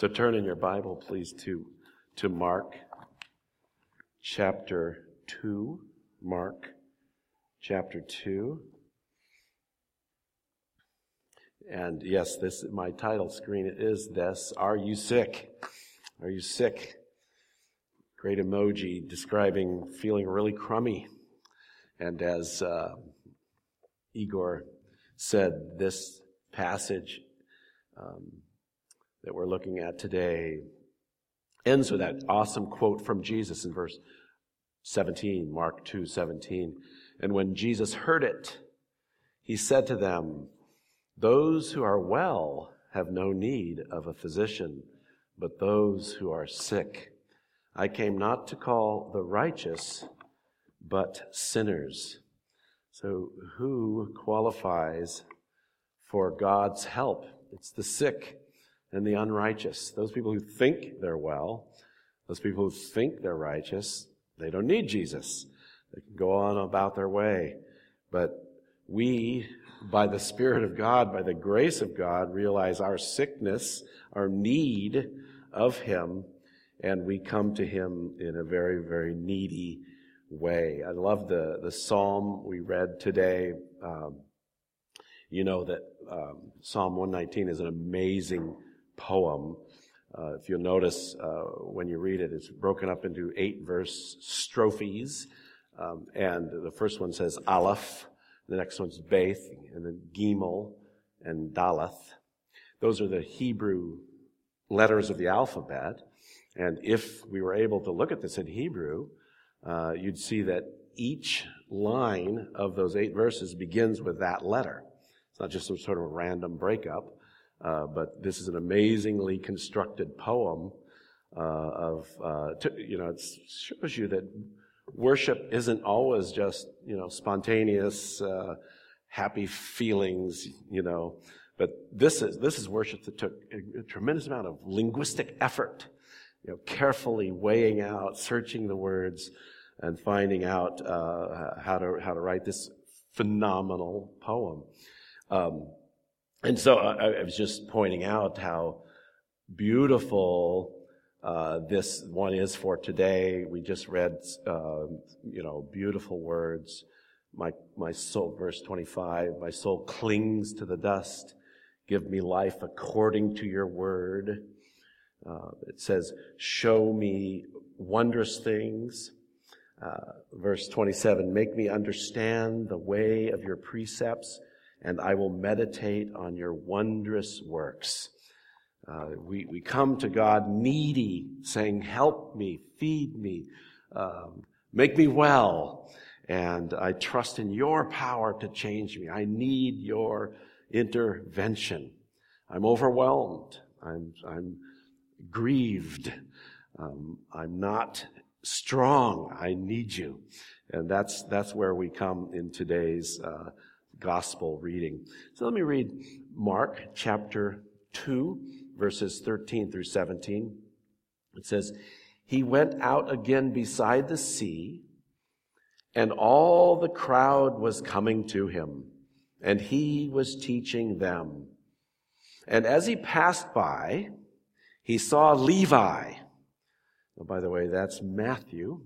So turn in your Bible, please, to, to Mark chapter 2. Mark chapter 2. And yes, this my title screen is this. Are you sick? Are you sick? Great emoji describing feeling really crummy. And as uh, Igor said, this passage um, that we're looking at today ends with that awesome quote from Jesus in verse 17, Mark 2 17. And when Jesus heard it, he said to them, Those who are well have no need of a physician, but those who are sick. I came not to call the righteous, but sinners. So, who qualifies for God's help? It's the sick and the unrighteous. Those people who think they're well, those people who think they're righteous, they don't need Jesus. They can go on about their way. But we, by the Spirit of God, by the grace of God, realize our sickness, our need of Him, and we come to Him in a very, very needy way. I love the, the psalm we read today. Um, you know that um, Psalm 119 is an amazing poem. Uh, if you'll notice uh, when you read it, it's broken up into eight verse strophes. Um, and the first one says Aleph, the next one's Beth, and then Gimel and Daleth. Those are the Hebrew letters of the alphabet. And if we were able to look at this in Hebrew, uh, you'd see that each line of those eight verses begins with that letter. It's not just some sort of random breakup. Uh, but this is an amazingly constructed poem uh, of, uh, to, you know, it shows you that worship isn't always just, you know, spontaneous, uh, happy feelings, you know, but this is, this is worship that took a, a tremendous amount of linguistic effort, you know, carefully weighing out, searching the words, and finding out uh, how to how to write this phenomenal poem. Um, and so I, I was just pointing out how beautiful uh, this one is for today. We just read, uh, you know, beautiful words. My, my soul, verse 25, my soul clings to the dust. Give me life according to your word. Uh, it says, show me wondrous things. Uh, verse 27, make me understand the way of your precepts and I will meditate on your wondrous works. Uh, we, we come to God needy, saying, Help me, feed me, um, make me well. And I trust in your power to change me. I need your intervention. I'm overwhelmed. I'm, I'm grieved. Um, I'm not strong. I need you. And that's, that's where we come in today's uh, gospel reading. So let me read Mark chapter 2, verses 13 through 17. It says, He went out again beside the sea, and all the crowd was coming to him, and he was teaching them. And as he passed by, he saw Levi. Oh, by the way, that's Matthew,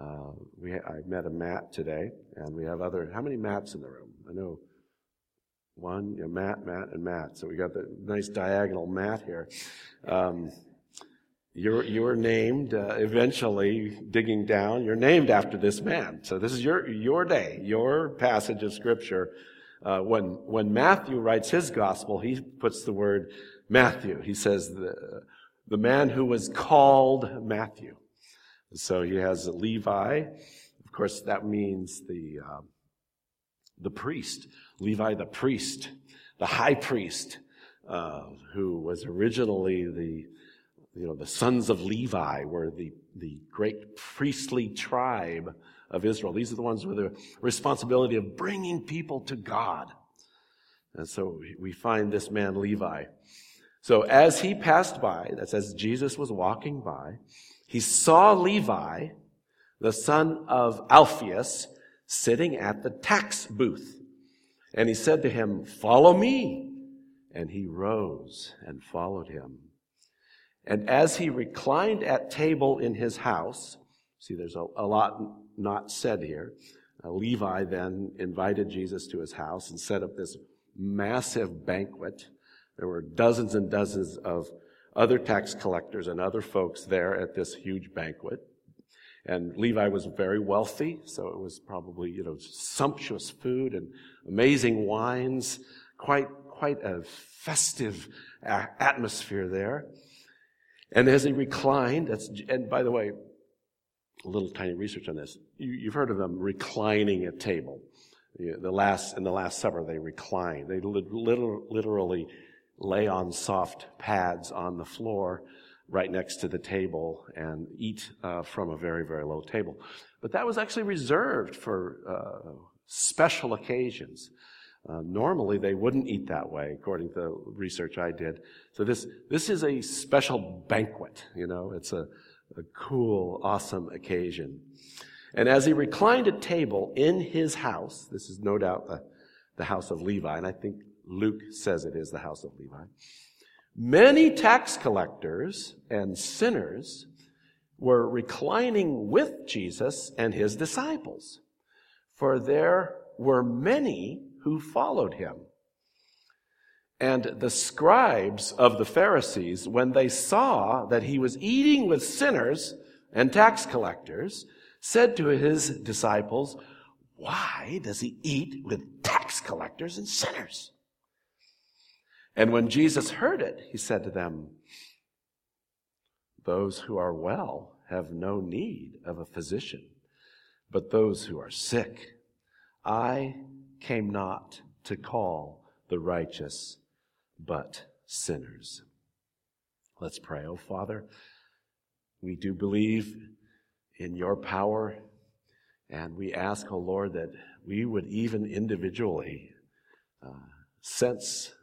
uh, we I met a Matt today, and we have other. How many Matts in the room? I know one, yeah, Matt, Matt, and Matt. So we got the nice diagonal Matt here. Um, you're, you're named uh, eventually digging down. You're named after this man. So this is your your day, your passage of scripture. Uh, when when Matthew writes his gospel, he puts the word Matthew. He says the the man who was called Matthew. So he has Levi. Of course, that means the, uh, the priest. Levi the priest, the high priest, uh, who was originally the, you know, the sons of Levi were the, the great priestly tribe of Israel. These are the ones with the responsibility of bringing people to God. And so we find this man Levi. So as he passed by, that's as Jesus was walking by, he saw Levi, the son of Alphaeus, sitting at the tax booth. And he said to him, Follow me. And he rose and followed him. And as he reclined at table in his house, see, there's a, a lot not said here. Uh, Levi then invited Jesus to his house and set up this massive banquet. There were dozens and dozens of other tax collectors and other folks there at this huge banquet. And Levi was very wealthy, so it was probably, you know, sumptuous food and amazing wines, quite, quite a festive atmosphere there. And as he reclined, and by the way, a little tiny research on this. You, have heard of them reclining at table. The last, in the Last Supper, they reclined. They literally lay on soft pads on the floor right next to the table and eat uh, from a very, very low table. But that was actually reserved for uh, special occasions. Uh, normally, they wouldn't eat that way, according to the research I did. So this this is a special banquet. You know, it's a, a cool, awesome occasion. And as he reclined at table in his house, this is no doubt the, the house of Levi, and I think Luke says it is the house of Levi. Many tax collectors and sinners were reclining with Jesus and his disciples, for there were many who followed him. And the scribes of the Pharisees, when they saw that he was eating with sinners and tax collectors, said to his disciples, Why does he eat with tax collectors and sinners? And when Jesus heard it, he said to them, Those who are well have no need of a physician, but those who are sick. I came not to call the righteous, but sinners. Let's pray. Oh, Father, we do believe in your power, and we ask, oh Lord, that we would even individually uh, sense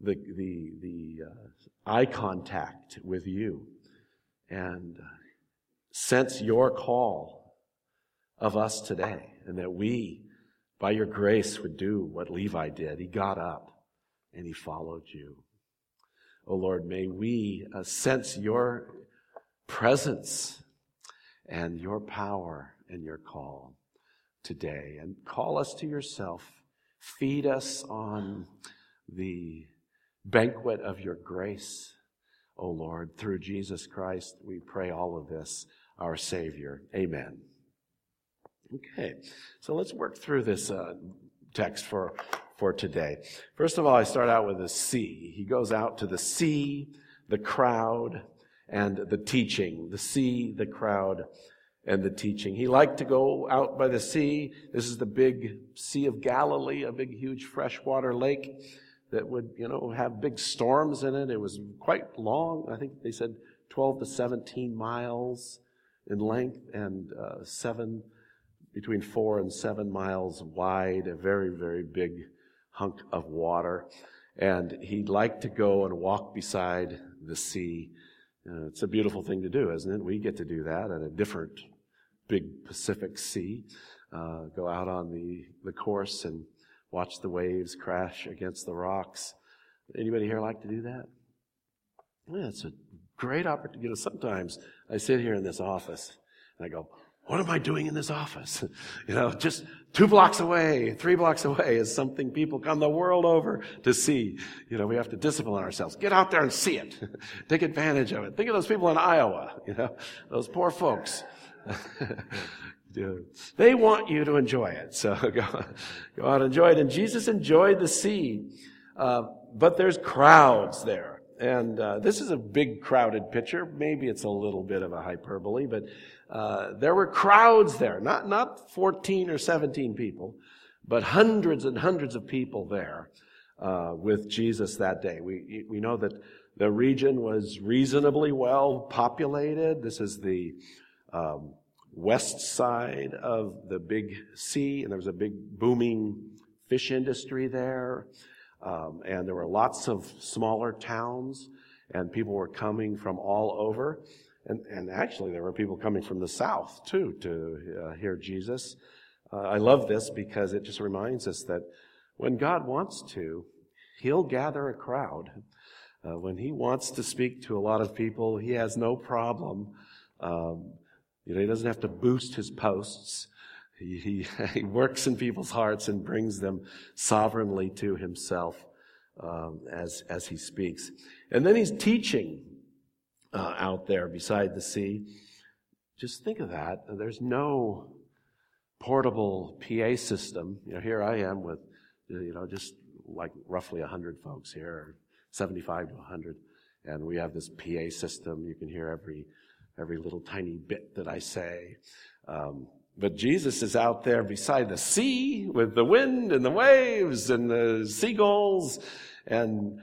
the, the, the uh, eye contact with you and sense your call of us today, and that we, by your grace, would do what Levi did. He got up and he followed you. Oh Lord, may we uh, sense your presence and your power and your call today and call us to yourself. Feed us on the banquet of your grace, O Lord. Through Jesus Christ, we pray all of this, our Savior. Amen. Okay, so let's work through this uh, text for, for today. First of all, I start out with the sea. He goes out to the sea, the crowd, and the teaching. The sea, the crowd, and the teaching. He liked to go out by the sea. This is the big Sea of Galilee, a big, huge freshwater lake that would, you know, have big storms in it. It was quite long. I think they said 12 to 17 miles in length and uh, seven, between four and seven miles wide, a very, very big hunk of water. And he liked to go and walk beside the sea. Uh, it's a beautiful thing to do, isn't it? We get to do that at a different big Pacific Sea. Uh, go out on the, the course and watch the waves crash against the rocks. Anybody here like to do that? Yeah, it's a great opportunity. You know, sometimes I sit here in this office and I go, what am I doing in this office? you know, just two blocks away, three blocks away is something people come the world over to see. You know, we have to discipline ourselves. Get out there and see it. Take advantage of it. Think of those people in Iowa, you know, those poor folks. They want you to enjoy it. So go, go out and enjoy it. And Jesus enjoyed the sea. Uh, but there's crowds there. And uh, this is a big crowded picture. Maybe it's a little bit of a hyperbole, but uh, there were crowds there. Not, not 14 or 17 people, but hundreds and hundreds of people there uh, with Jesus that day. We, we know that the region was reasonably well populated. This is the um, west side of the big sea, and there was a big booming fish industry there. Um, and there were lots of smaller towns, and people were coming from all over. And, and actually, there were people coming from the south too to uh, hear Jesus. Uh, I love this because it just reminds us that when God wants to, He'll gather a crowd. Uh, when he wants to speak to a lot of people, he has no problem. Um, you know, he doesn't have to boost his posts. He, he, he, works in people's hearts and brings them sovereignly to himself um, as, as he speaks. And then he's teaching uh, out there beside the sea. Just think of that. There's no portable PA system. You know, here I am with, you know, just like roughly 100 folks here, 75 to 100. And we have this PA system. You can hear every, every little tiny bit that I say. Um, but Jesus is out there beside the sea with the wind and the waves and the seagulls. And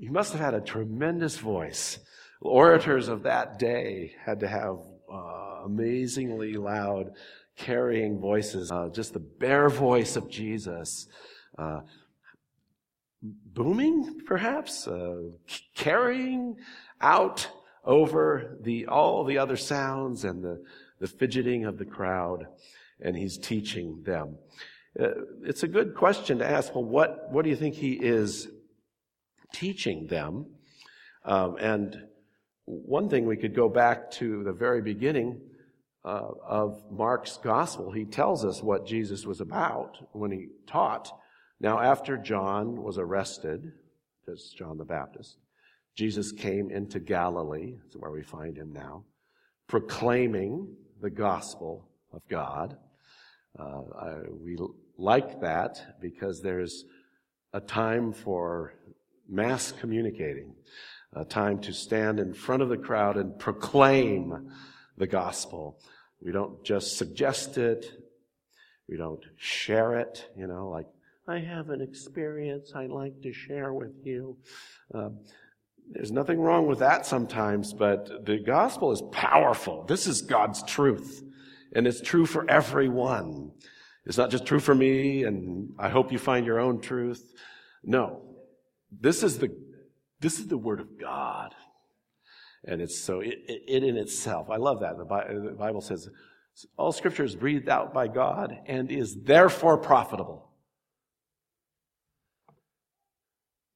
he must have had a tremendous voice. Orators of that day had to have uh, amazingly loud, carrying voices. Uh, just the bare voice of Jesus. Uh, booming, perhaps, uh, carrying out over the all the other sounds and the, the fidgeting of the crowd, and he's teaching them. Uh, it's a good question to ask. Well, what what do you think he is teaching them? Um, and one thing we could go back to the very beginning uh, of Mark's gospel. He tells us what Jesus was about when he taught. Now, after John was arrested, that's John the Baptist, Jesus came into Galilee, that's where we find him now, proclaiming the gospel of God. Uh, I, we like that because there's a time for mass communicating, a time to stand in front of the crowd and proclaim the gospel. We don't just suggest it. We don't share it, you know, like, I have an experience I'd like to share with you. Um, there's nothing wrong with that sometimes, but the gospel is powerful. This is God's truth. And it's true for everyone. It's not just true for me, and I hope you find your own truth. No. This is the, this is the word of God. And it's so, it, it in itself, I love that. The Bible says, all scripture is breathed out by God and is therefore profitable.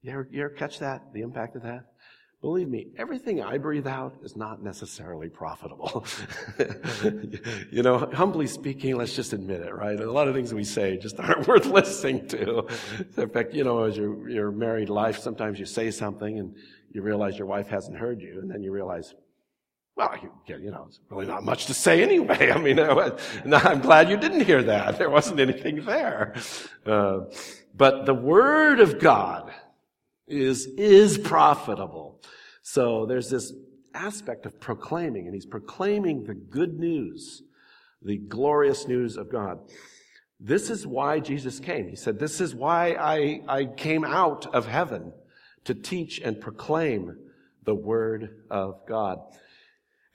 You ever, you ever catch that? The impact of that? Believe me, everything I breathe out is not necessarily profitable. you know, humbly speaking, let's just admit it, right? A lot of things we say just aren't worth listening to. In fact, you know, as your, your married life, sometimes you say something and you realize your wife hasn't heard you, and then you realize, well, you, you know, it's really not much to say anyway. I mean, I'm glad you didn't hear that. There wasn't anything there. Uh, but the Word of God is, is profitable. So there's this aspect of proclaiming, and he's proclaiming the good news, the glorious news of God. This is why Jesus came. He said, This is why I, I came out of heaven to teach and proclaim the word of God.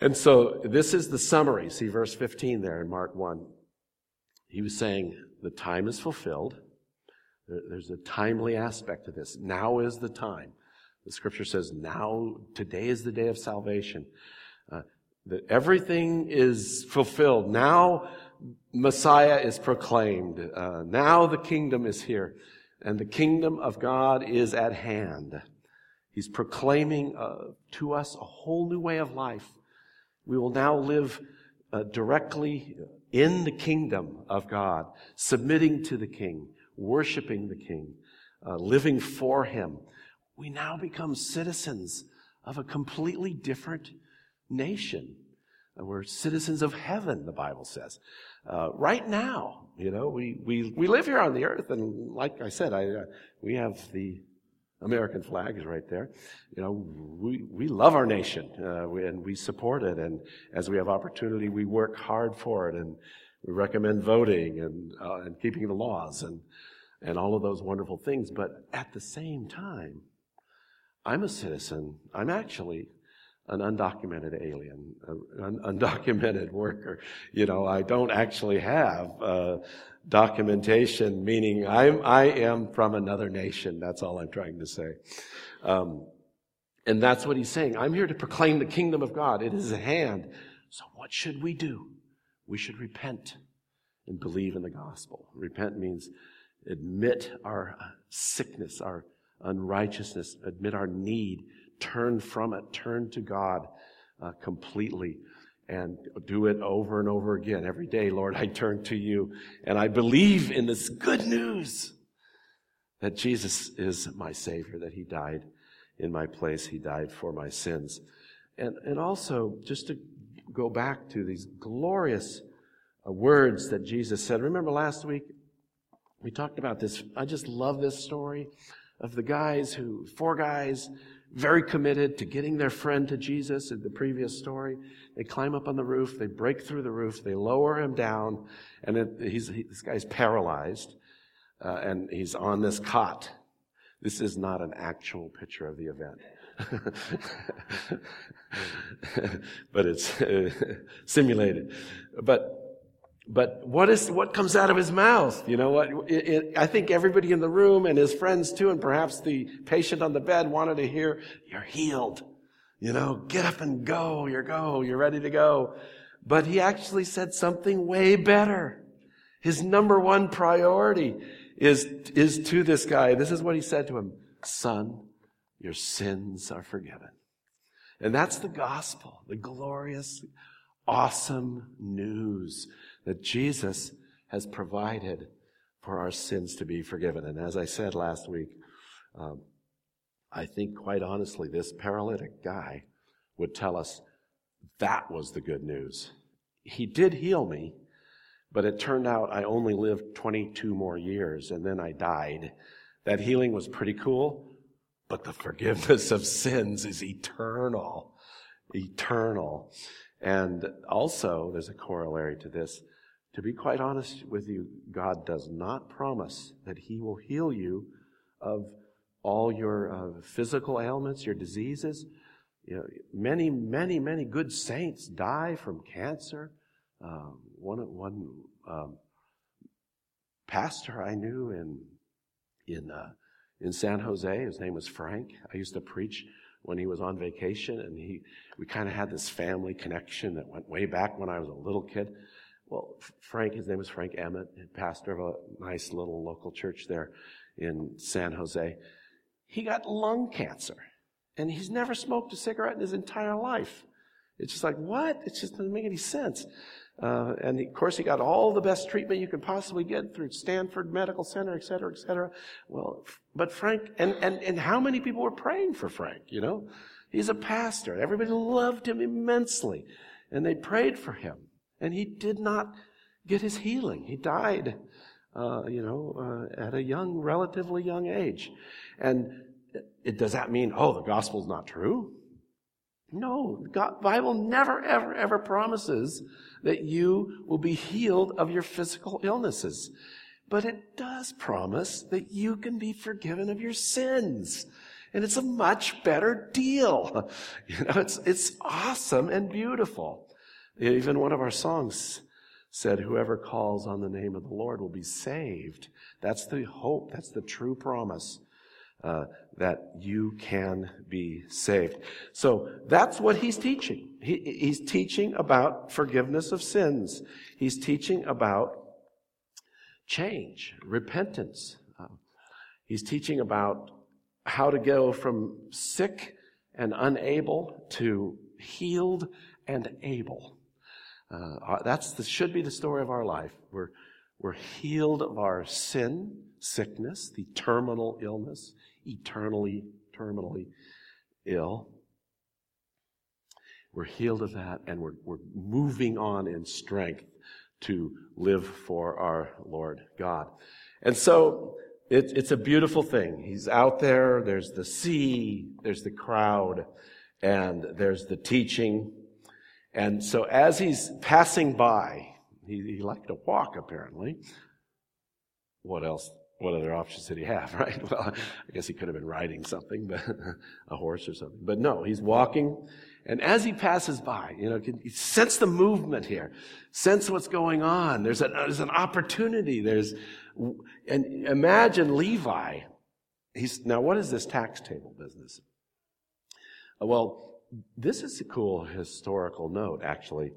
And so this is the summary. See verse 15 there in Mark 1. He was saying, The time is fulfilled. There's a timely aspect to this. Now is the time. The scripture says, now, today is the day of salvation. Uh, that everything is fulfilled. Now, Messiah is proclaimed. Uh, now the kingdom is here. And the kingdom of God is at hand. He's proclaiming uh, to us a whole new way of life. We will now live uh, directly in the kingdom of God, submitting to the king worshiping the King, uh, living for Him, we now become citizens of a completely different nation. We're citizens of heaven, the Bible says. Uh, right now, you know, we, we, we live here on the earth, and like I said, I, uh, we have the American flag is right there. You know, we, we love our nation, uh, and we support it, and as we have opportunity, we work hard for it, and we recommend voting and, uh, and keeping the laws and, and all of those wonderful things. But at the same time, I'm a citizen. I'm actually an undocumented alien, an undocumented worker. You know, I don't actually have uh, documentation, meaning I'm, I am from another nation. That's all I'm trying to say. Um, and that's what he's saying. I'm here to proclaim the kingdom of God. It is at hand. So what should we do? we should repent and believe in the gospel. Repent means admit our sickness, our unrighteousness, admit our need, turn from it, turn to God uh, completely, and do it over and over again. Every day, Lord, I turn to you, and I believe in this good news that Jesus is my Savior, that He died in my place, He died for my sins. And, and also, just to go back to these glorious uh, words that Jesus said. Remember last week, we talked about this. I just love this story of the guys who, four guys, very committed to getting their friend to Jesus in the previous story. They climb up on the roof, they break through the roof, they lower him down, and it, he's, he, this guy's paralyzed, uh, and he's on this cot. This is not an actual picture of the event. but it's uh, simulated. But but what is what comes out of his mouth? You know what? It, it, I think everybody in the room and his friends too, and perhaps the patient on the bed wanted to hear, "You're healed." You know, get up and go. You're go. You're ready to go. But he actually said something way better. His number one priority is is to this guy. This is what he said to him: "Son, your sins are forgiven." And that's the gospel, the glorious, awesome news that Jesus has provided for our sins to be forgiven. And as I said last week, um, I think quite honestly, this paralytic guy would tell us that was the good news. He did heal me, but it turned out I only lived 22 more years and then I died. That healing was pretty cool, but the forgiveness of sins is eternal. Eternal. And also, there's a corollary to this. To be quite honest with you, God does not promise that He will heal you of all your uh, physical ailments, your diseases. You know, many, many, many good saints die from cancer. Uh, one, one um, pastor I knew in in uh, in San Jose, his name was Frank. I used to preach when he was on vacation, and he we kind of had this family connection that went way back when I was a little kid. Well, Frank, his name was Frank Emmett, pastor of a nice little local church there in San Jose. He got lung cancer, and he's never smoked a cigarette in his entire life. It's just like, what? It just doesn't make any sense. Uh, and of course, he got all the best treatment you could possibly get through Stanford Medical Center, et cetera, et cetera. Well, but Frank, and, and, and how many people were praying for Frank, you know? He's a pastor. Everybody loved him immensely. And they prayed for him and he did not get his healing. He died, uh, you know, uh, at a young, relatively young age. And it, does that mean, oh, the gospel's not true? No, the Bible never, ever, ever promises that you will be healed of your physical illnesses. But it does promise that you can be forgiven of your sins. And it's a much better deal. You know, it's, it's awesome and beautiful. Even one of our songs said, Whoever calls on the name of the Lord will be saved. That's the hope. That's the true promise. Uh, that you can be saved. So that's what he's teaching. He, he's teaching about forgiveness of sins. He's teaching about change, repentance. He's teaching about how to go from sick and unable to healed and able. Uh, that's should be the story of our life. We're, we're healed of our sin, sickness, the terminal illness, eternally, terminally ill. We're healed of that and we're, we're moving on in strength to live for our Lord God. And so it, it's a beautiful thing. He's out there, there's the sea, there's the crowd, and there's the teaching. And so as he's passing by, he, he liked to walk apparently. What else? What other options did he have, right? Well, I guess he could have been riding something, but a horse or something. But no, he's walking. And as he passes by, you know, can sense the movement here, sense what's going on. There's, a, there's an opportunity. There's, and imagine Levi. He's, now what is this tax table business? Well, this is a cool historical note, actually.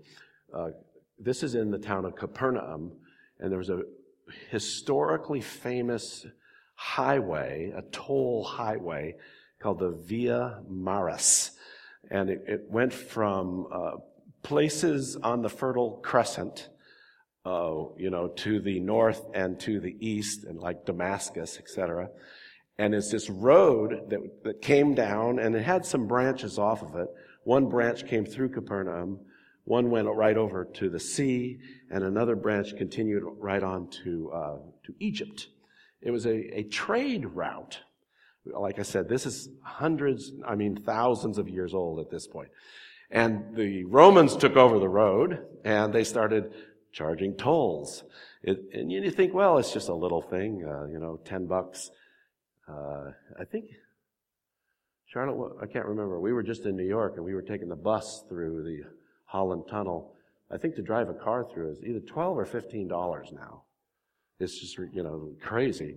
Uh, this is in the town of Capernaum, and there was a historically famous highway, a toll highway called the Via Maris. And it, it went from uh, places on the Fertile Crescent, uh, you know, to the north and to the east, and like Damascus, etc. And it's this road that, that came down, and it had some branches off of it. One branch came through Capernaum, one went right over to the sea, and another branch continued right on to, uh, to Egypt. It was a, a trade route. Like I said, this is hundreds, I mean thousands of years old at this point. And the Romans took over the road and they started charging tolls. It, and you think, well, it's just a little thing, uh, you know, 10 bucks. Uh, I think, Charlotte, I can't remember. We were just in New York and we were taking the bus through the Holland Tunnel. I think to drive a car through is either 12 or $15 now. It's just, you know, crazy.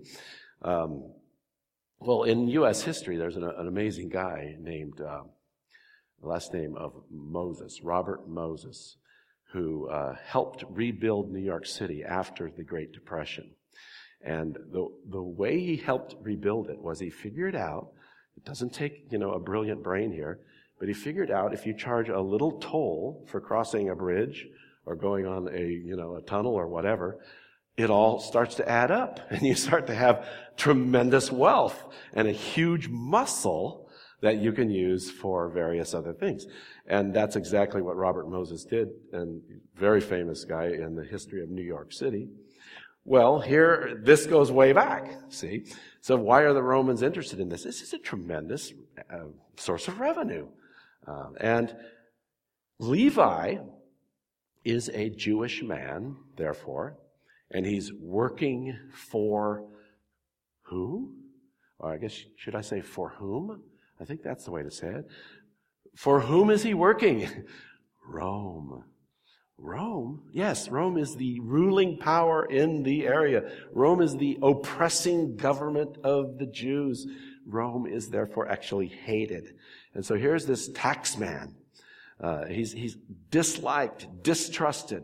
Um, well, in U.S. history, there's an, an amazing guy named, uh, last name of Moses, Robert Moses, who uh, helped rebuild New York City after the Great Depression. And the, the way he helped rebuild it was he figured out, it doesn't take, you know, a brilliant brain here, but he figured out if you charge a little toll for crossing a bridge or going on a, you know, a tunnel or whatever, it all starts to add up and you start to have tremendous wealth and a huge muscle that you can use for various other things. And that's exactly what Robert Moses did, and very famous guy in the history of New York City. Well, here, this goes way back, see? So why are the Romans interested in this? This is a tremendous uh, source of revenue. Uh, and Levi is a Jewish man, therefore, and he's working for who? Or I guess, should I say for whom? I think that's the way to say it. For whom is he working? Rome. Rome? Yes, Rome is the ruling power in the area. Rome is the oppressing government of the Jews. Rome is therefore actually hated. And so here's this tax man. Uh, he's, he's disliked, distrusted.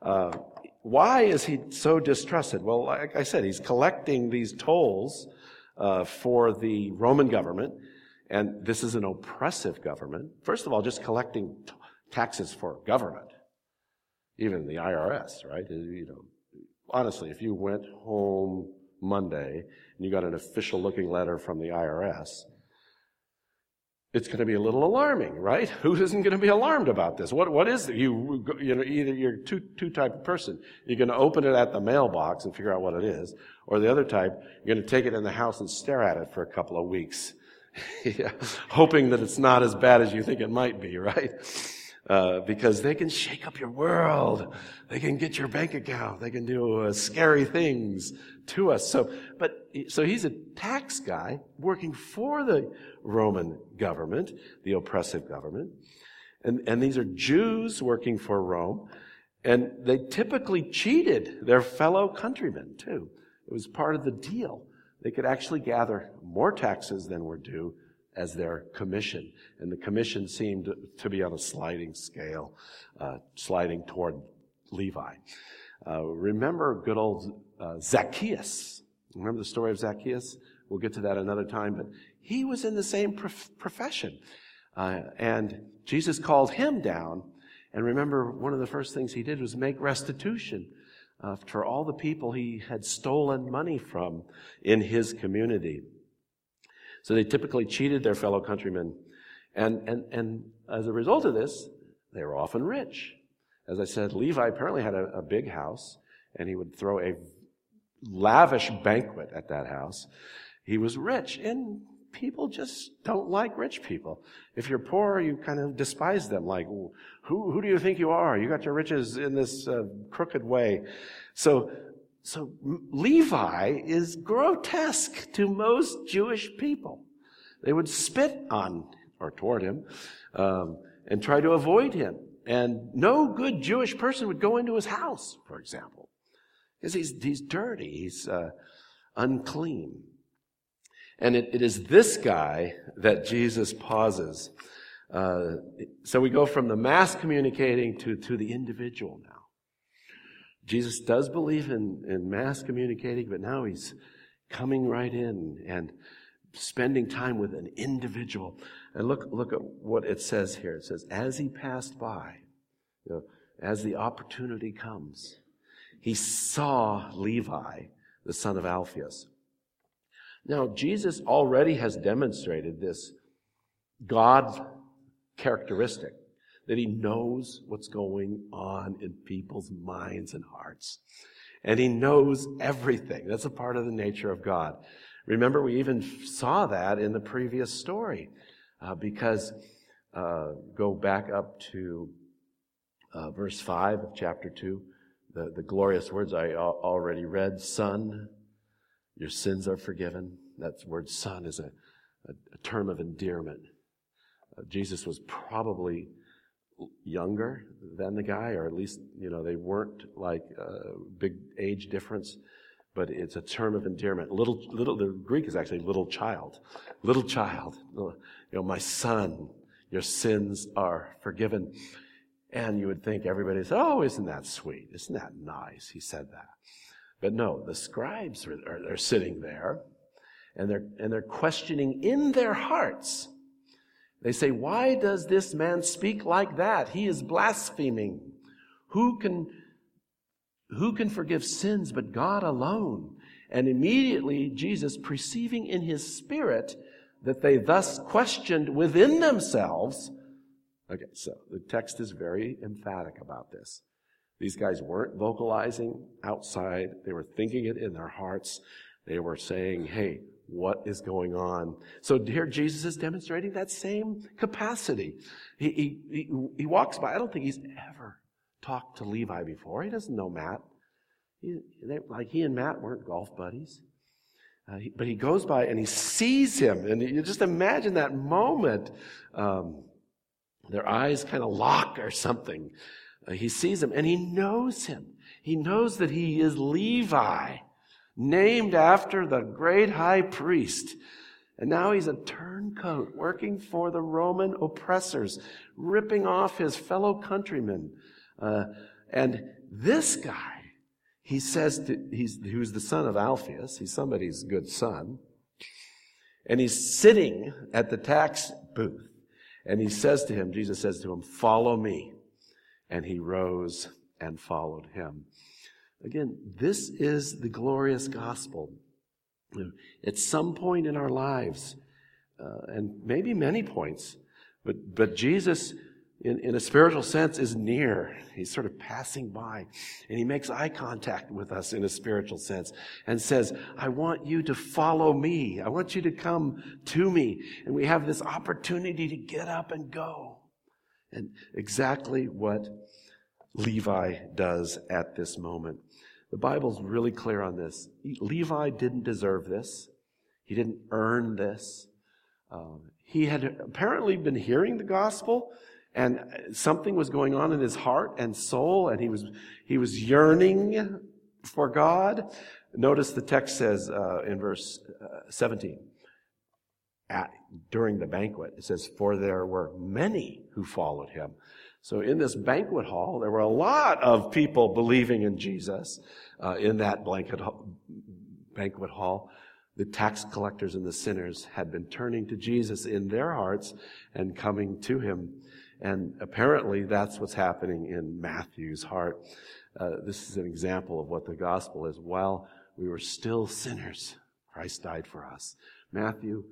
Uh, why is he so distrusted? Well, like I said, he's collecting these tolls uh, for the Roman government, and this is an oppressive government. First of all, just collecting t- taxes for government, even the IRS, right? You know, honestly, if you went home Monday and you got an official-looking letter from the IRS, it's going to be a little alarming, right? Who isn't going to be alarmed about this? What, what is it? You, you know, either you're two, two type of person. You're going to open it at the mailbox and figure out what it is, or the other type, you're going to take it in the house and stare at it for a couple of weeks, yeah, hoping that it's not as bad as you think it might be, right? Uh, because they can shake up your world. They can get your bank account. They can do uh, scary things to us. So, but, so he's a tax guy working for the Roman government, the oppressive government. And, and these are Jews working for Rome. And they typically cheated their fellow countrymen too. It was part of the deal. They could actually gather more taxes than were due as their commission. And the commission seemed to be on a sliding scale, uh, sliding toward Levi. Uh, remember good old uh, Zacchaeus. Remember the story of Zacchaeus? We'll get to that another time, but he was in the same prof- profession. Uh, and Jesus called him down. And remember, one of the first things he did was make restitution uh, for all the people he had stolen money from in his community. So they typically cheated their fellow countrymen. And, and, and as a result of this, they were often rich. As I said, Levi apparently had a, a big house, and he would throw a lavish banquet at that house. He was rich, and people just don't like rich people. If you're poor, you kind of despise them. Like, who, who do you think you are? You got your riches in this uh, crooked way. So so Levi is grotesque to most Jewish people. They would spit on or toward him um, and try to avoid him. And no good Jewish person would go into his house, for example, because he's, he's dirty, he's uh, unclean. And it, it is this guy that Jesus pauses. Uh, so we go from the mass communicating to, to the individual now. Jesus does believe in, in mass communicating, but now he's coming right in and spending time with an individual. And look, look at what it says here. It says, as he passed by, you know, as the opportunity comes, he saw Levi, the son of Alphaeus. Now, Jesus already has demonstrated this God characteristic that he knows what's going on in people's minds and hearts. And he knows everything. That's a part of the nature of God. Remember, we even saw that in the previous story, uh, because uh, go back up to uh, verse 5 of chapter 2, the, the glorious words I already read Son, your sins are forgiven. That word son is a, a, a term of endearment. Uh, Jesus was probably younger than the guy, or at least, you know, they weren't like a big age difference, but it's a term of endearment. Little, little, the Greek is actually little child. Little child. Oh, you know, my son, your sins are forgiven. And you would think everybody said, oh, isn't that sweet? Isn't that nice? He said that. But no, the scribes are, are, are sitting there and they're, and they're questioning in their hearts they say, Why does this man speak like that? He is blaspheming. Who can, who can forgive sins but God alone? And immediately Jesus, perceiving in his spirit that they thus questioned within themselves, okay, so the text is very emphatic about this. These guys weren't vocalizing outside, they were thinking it in their hearts. They were saying, hey, what is going on. So here Jesus is demonstrating that same capacity. He, he, he, he, walks by. I don't think he's ever talked to Levi before. He doesn't know Matt. He, they, like he and Matt weren't golf buddies. Uh, he, but he goes by and he sees him. And you just imagine that moment. Um, their eyes kind of lock or something. Uh, he sees him and he knows him. He knows that he is Levi named after the great high priest. And now he's a turncoat working for the Roman oppressors, ripping off his fellow countrymen. Uh, and this guy, he says to, he's, who's the son of Alphaeus, he's somebody's good son, and he's sitting at the tax booth. And he says to him, Jesus says to him, follow me. And he rose and followed him. Again, this is the glorious gospel. At some point in our lives, uh, and maybe many points, but, but Jesus, in, in a spiritual sense, is near. He's sort of passing by, and he makes eye contact with us in a spiritual sense and says, I want you to follow me. I want you to come to me. And we have this opportunity to get up and go. And exactly what Levi does at this moment. The Bible's really clear on this. Levi didn't deserve this. He didn't earn this. Um, he had apparently been hearing the gospel and something was going on in his heart and soul and he was, he was yearning for God. Notice the text says uh, in verse uh, 17, at, during the banquet, it says, For there were many who followed him. So in this banquet hall, there were a lot of people believing in Jesus uh, in that blanket banquet hall. The tax collectors and the sinners had been turning to Jesus in their hearts and coming to him. And apparently that's what's happening in Matthew's heart. Uh, this is an example of what the gospel is. While we were still sinners, Christ died for us. Matthew,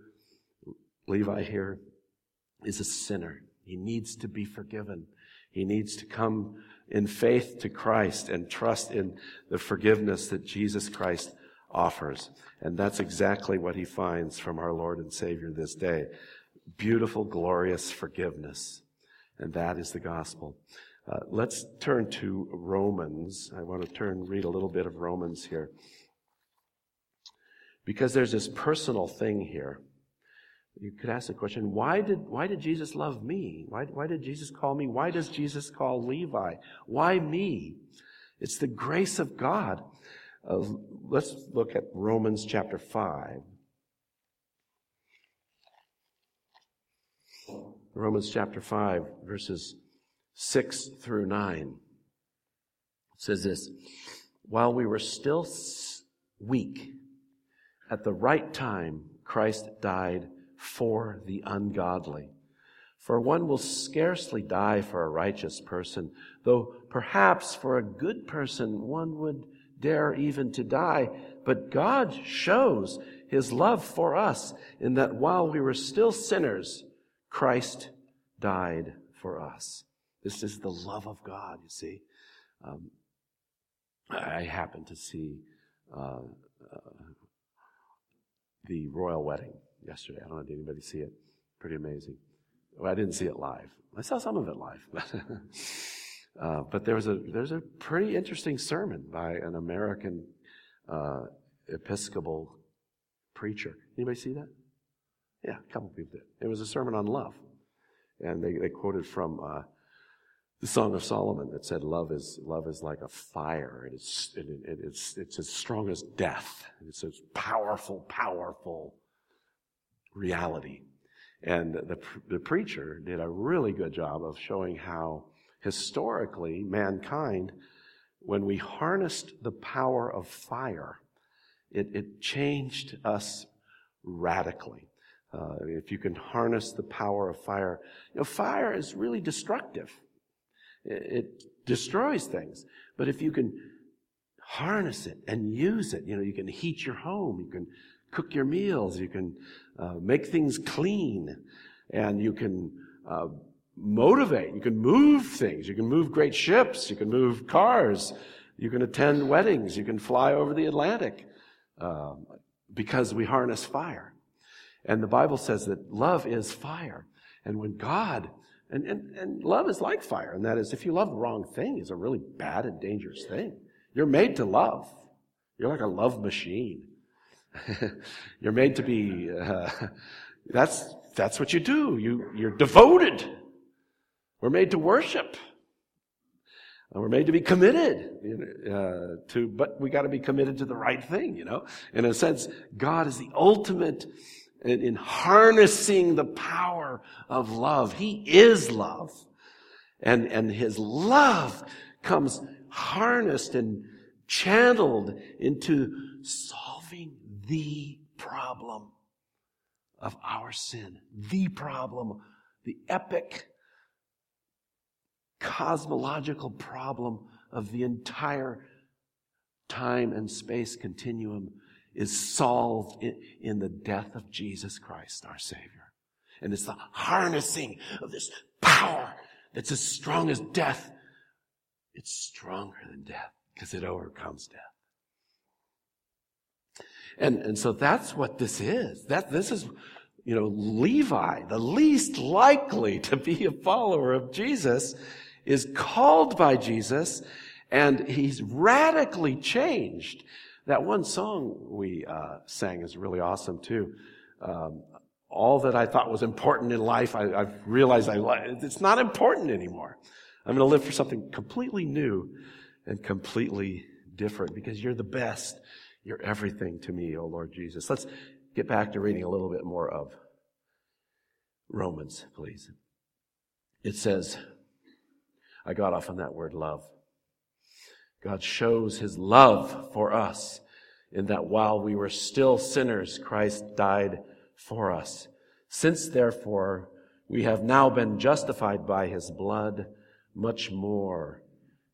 Levi here, is a sinner. He needs to be forgiven. He needs to come in faith to Christ and trust in the forgiveness that Jesus Christ offers. And that's exactly what he finds from our Lord and Savior this day. Beautiful, glorious forgiveness. And that is the gospel. Uh, let's turn to Romans. I want to turn, read a little bit of Romans here. Because there's this personal thing here you could ask the question, why did, why did Jesus love me? Why, why did Jesus call me? Why does Jesus call Levi? Why me? It's the grace of God. Uh, let's look at Romans chapter 5. Romans chapter 5, verses 6 through 9. It says this While we were still weak, at the right time, Christ died for the ungodly. For one will scarcely die for a righteous person, though perhaps for a good person one would dare even to die. But God shows his love for us in that while we were still sinners, Christ died for us. This is the love of God, you see. Um, I happened to see uh, uh, the royal wedding yesterday. I don't know, did anybody see it? Pretty amazing. Well, I didn't see it live. I saw some of it live. uh, but there was a there's a pretty interesting sermon by an American uh, Episcopal preacher. Anybody see that? Yeah, a couple people did. It was a sermon on love, and they, they quoted from uh, the Song of Solomon that said, "Love is love is like a fire. It is it, it, it's it's as strong as death. It's a powerful, powerful reality." And the the preacher did a really good job of showing how historically mankind, when we harnessed the power of fire, it, it changed us radically. Uh, if you can harness the power of fire, you know, fire is really destructive. It destroys things. But if you can harness it and use it, you know, you can heat your home, you can cook your meals, you can uh, make things clean, and you can uh, motivate, you can move things, you can move great ships, you can move cars, you can attend weddings, you can fly over the Atlantic um, because we harness fire. And the Bible says that love is fire. And when God and, and, and love is like fire, and that is if you love the wrong thing, it's a really bad and dangerous thing. You're made to love. You're like a love machine. you're made to be, uh, that's, that's what you do. You, you're devoted. We're made to worship. And we're made to be committed uh, to, but we got to be committed to the right thing, you know. In a sense, God is the ultimate in, in harnessing the power of love. He is love. And, and his love comes harnessed and channeled into solving the problem of our sin. The problem, the epic cosmological problem of the entire time and space continuum is solved in, in the death of Jesus Christ, our Savior. And it's the harnessing of this power that's as strong as death. It's stronger than death because it overcomes death. And, and so that's what this is. That, this is, you know, Levi, the least likely to be a follower of Jesus, is called by Jesus and he's radically changed. That one song we uh, sang is really awesome too. Um, all that I thought was important in life, I, have realized I it's not important anymore. I'm going to live for something completely new and completely different because you're the best. You're everything to me, O Lord Jesus. Let's get back to reading a little bit more of Romans, please. It says, I got off on that word love. God shows his love for us in that while we were still sinners, Christ died for us. Since therefore we have now been justified by his blood, much more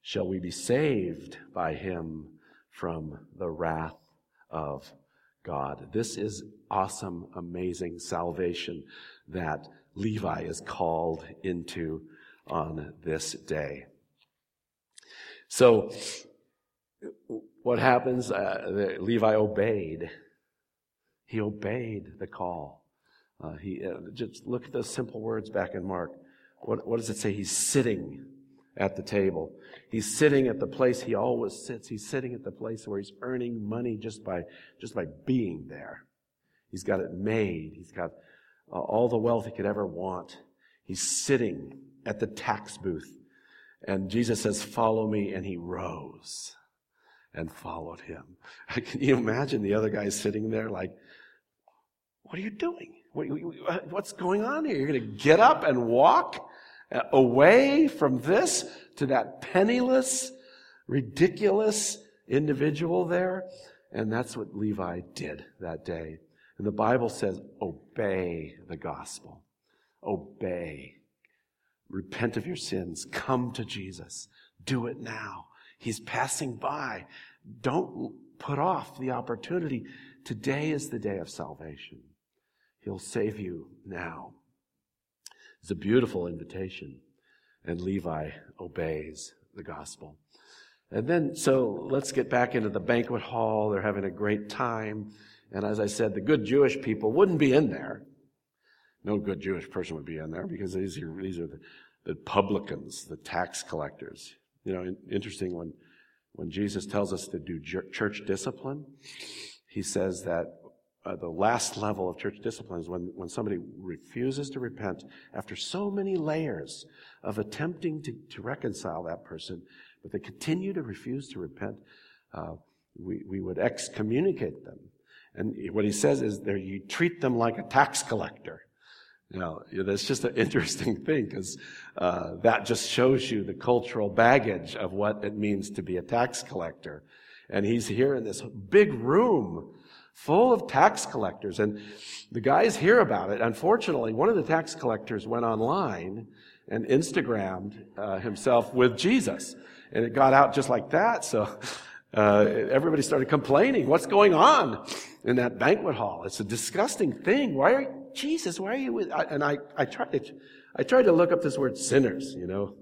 shall we be saved by him from the wrath of God. This is awesome, amazing salvation that Levi is called into on this day. So, what happens? Uh, Levi obeyed. He obeyed the call. Uh, he uh, just look at those simple words back in Mark. What, what does it say? He's sitting at the table. He's sitting at the place he always sits. He's sitting at the place where he's earning money just by just by being there. He's got it made. He's got uh, all the wealth he could ever want. He's sitting at the tax booth. And Jesus says, follow me. And he rose and followed him. Can you imagine the other guy sitting there like, what are you doing? What's going on here? You're going to get up and walk Uh, away from this to that penniless, ridiculous individual there? And that's what Levi did that day. And the Bible says, obey the gospel. Obey. Repent of your sins. Come to Jesus. Do it now. He's passing by. Don't put off the opportunity. Today is the day of salvation. He'll save you now. It's a beautiful invitation. And Levi obeys the gospel. And then, so let's get back into the banquet hall. They're having a great time. And as I said, the good Jewish people wouldn't be in there. No good Jewish person would be in there because these are, these are the, the publicans, the tax collectors. You know, interesting when, when Jesus tells us to do church discipline, he says that uh, the last level of church discipline is when, when somebody refuses to repent after so many layers of attempting to, to reconcile that person, but they continue to refuse to repent, uh, we, we would excommunicate them. And what he says is there you treat them like a tax collector. Know, that's just an interesting thing because uh, that just shows you the cultural baggage of what it means to be a tax collector. And he's here in this big room full of tax collectors, and the guys hear about it. Unfortunately, one of the tax collectors went online and Instagrammed uh, himself with Jesus, and it got out just like that. So uh, everybody started complaining. What's going on in that banquet hall? It's a disgusting thing. Why are Jesus, why are you with, I, and I, I tried to, I tried to look up this word sinners, you know,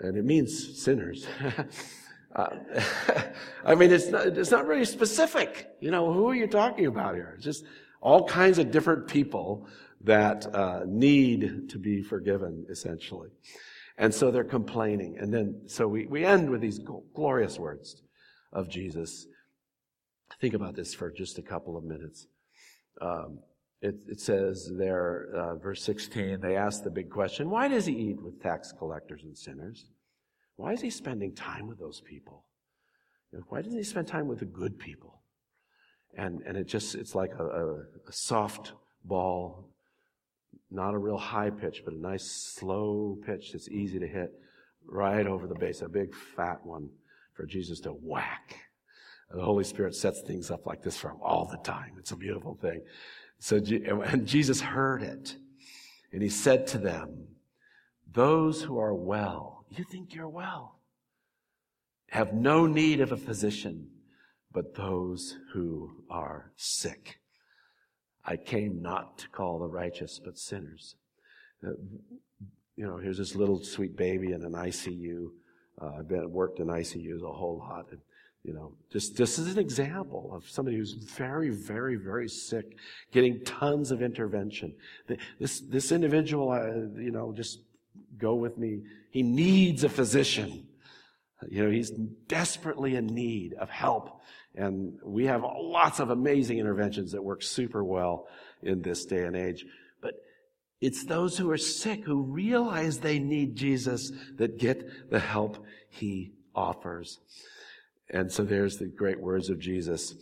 and it means sinners. uh, I mean, it's not, it's not very specific. You know, who are you talking about here? It's just all kinds of different people that uh, need to be forgiven, essentially. And so they're complaining. And then, so we, we end with these glorious words of Jesus. Think about this for just a couple of minutes. Um, it, it says there, uh, verse 16, they ask the big question why does he eat with tax collectors and sinners? Why is he spending time with those people? Why doesn't he spend time with the good people? And, and it just, it's like a, a, a soft ball, not a real high pitch, but a nice slow pitch that's easy to hit right over the base, a big fat one for Jesus to whack. And the Holy Spirit sets things up like this for him all the time. It's a beautiful thing. So, and Jesus heard it. And he said to them, Those who are well, you think you're well, have no need of a physician, but those who are sick. I came not to call the righteous, but sinners. Uh, you know, here's this little sweet baby in an ICU. Uh, I've been worked in ICUs a whole lot. And you know, just this is an example of somebody who's very, very, very sick, getting tons of intervention. This this individual, uh, you know, just go with me. He needs a physician. You know, he's desperately in need of help, and we have lots of amazing interventions that work super well in this day and age. But it's those who are sick who realize they need Jesus that get the help he offers. And so there's the great words of Jesus.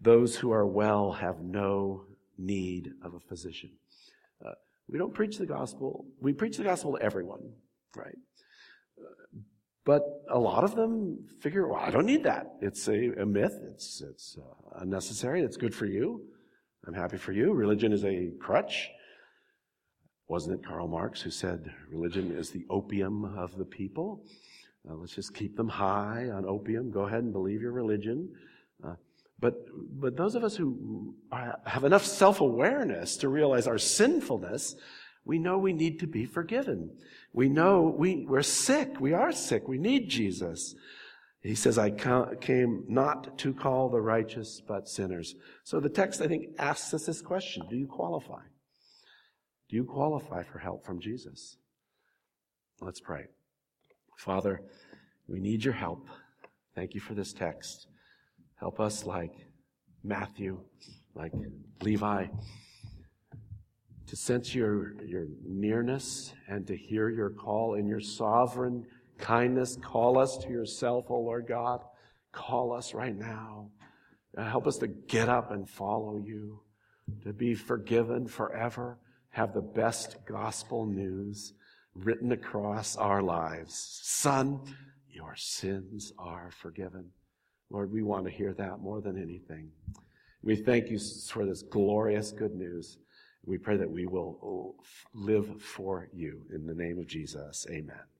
Those who are well have no need of a physician. We don't preach the gospel. We preach the gospel to everyone, right? But a lot of them figure, well, I don't need that. It's a, a myth. It's, it's uh, unnecessary. It's good for you. I'm happy for you. Religion is a crutch. Wasn't it Karl Marx who said religion is the opium of the people? Uh, let's just keep them high on opium. Go ahead and believe your religion. Uh, but, but those of us who have enough self-awareness to realize our sinfulness, we know we need to be forgiven. We know we, we're sick. We are sick. We need Jesus. He says, I came not to call the righteous, but sinners. So the text, I think, asks us this question. Do you qualify? Do you qualify for help from Jesus? Let's pray. Father, we need your help. Thank you for this text. Help us like Matthew, like Levi, to sense your, your nearness and to hear your call in your sovereign kindness. Call us to yourself, O oh Lord God. Call us right now. Uh, help us to get up and follow you, to be forgiven forever, have the best gospel news written across our lives. Son, your sins are forgiven. Lord, we want to hear that more than anything. We thank you for this glorious good news. We pray that we will live for you. In the name of Jesus, amen.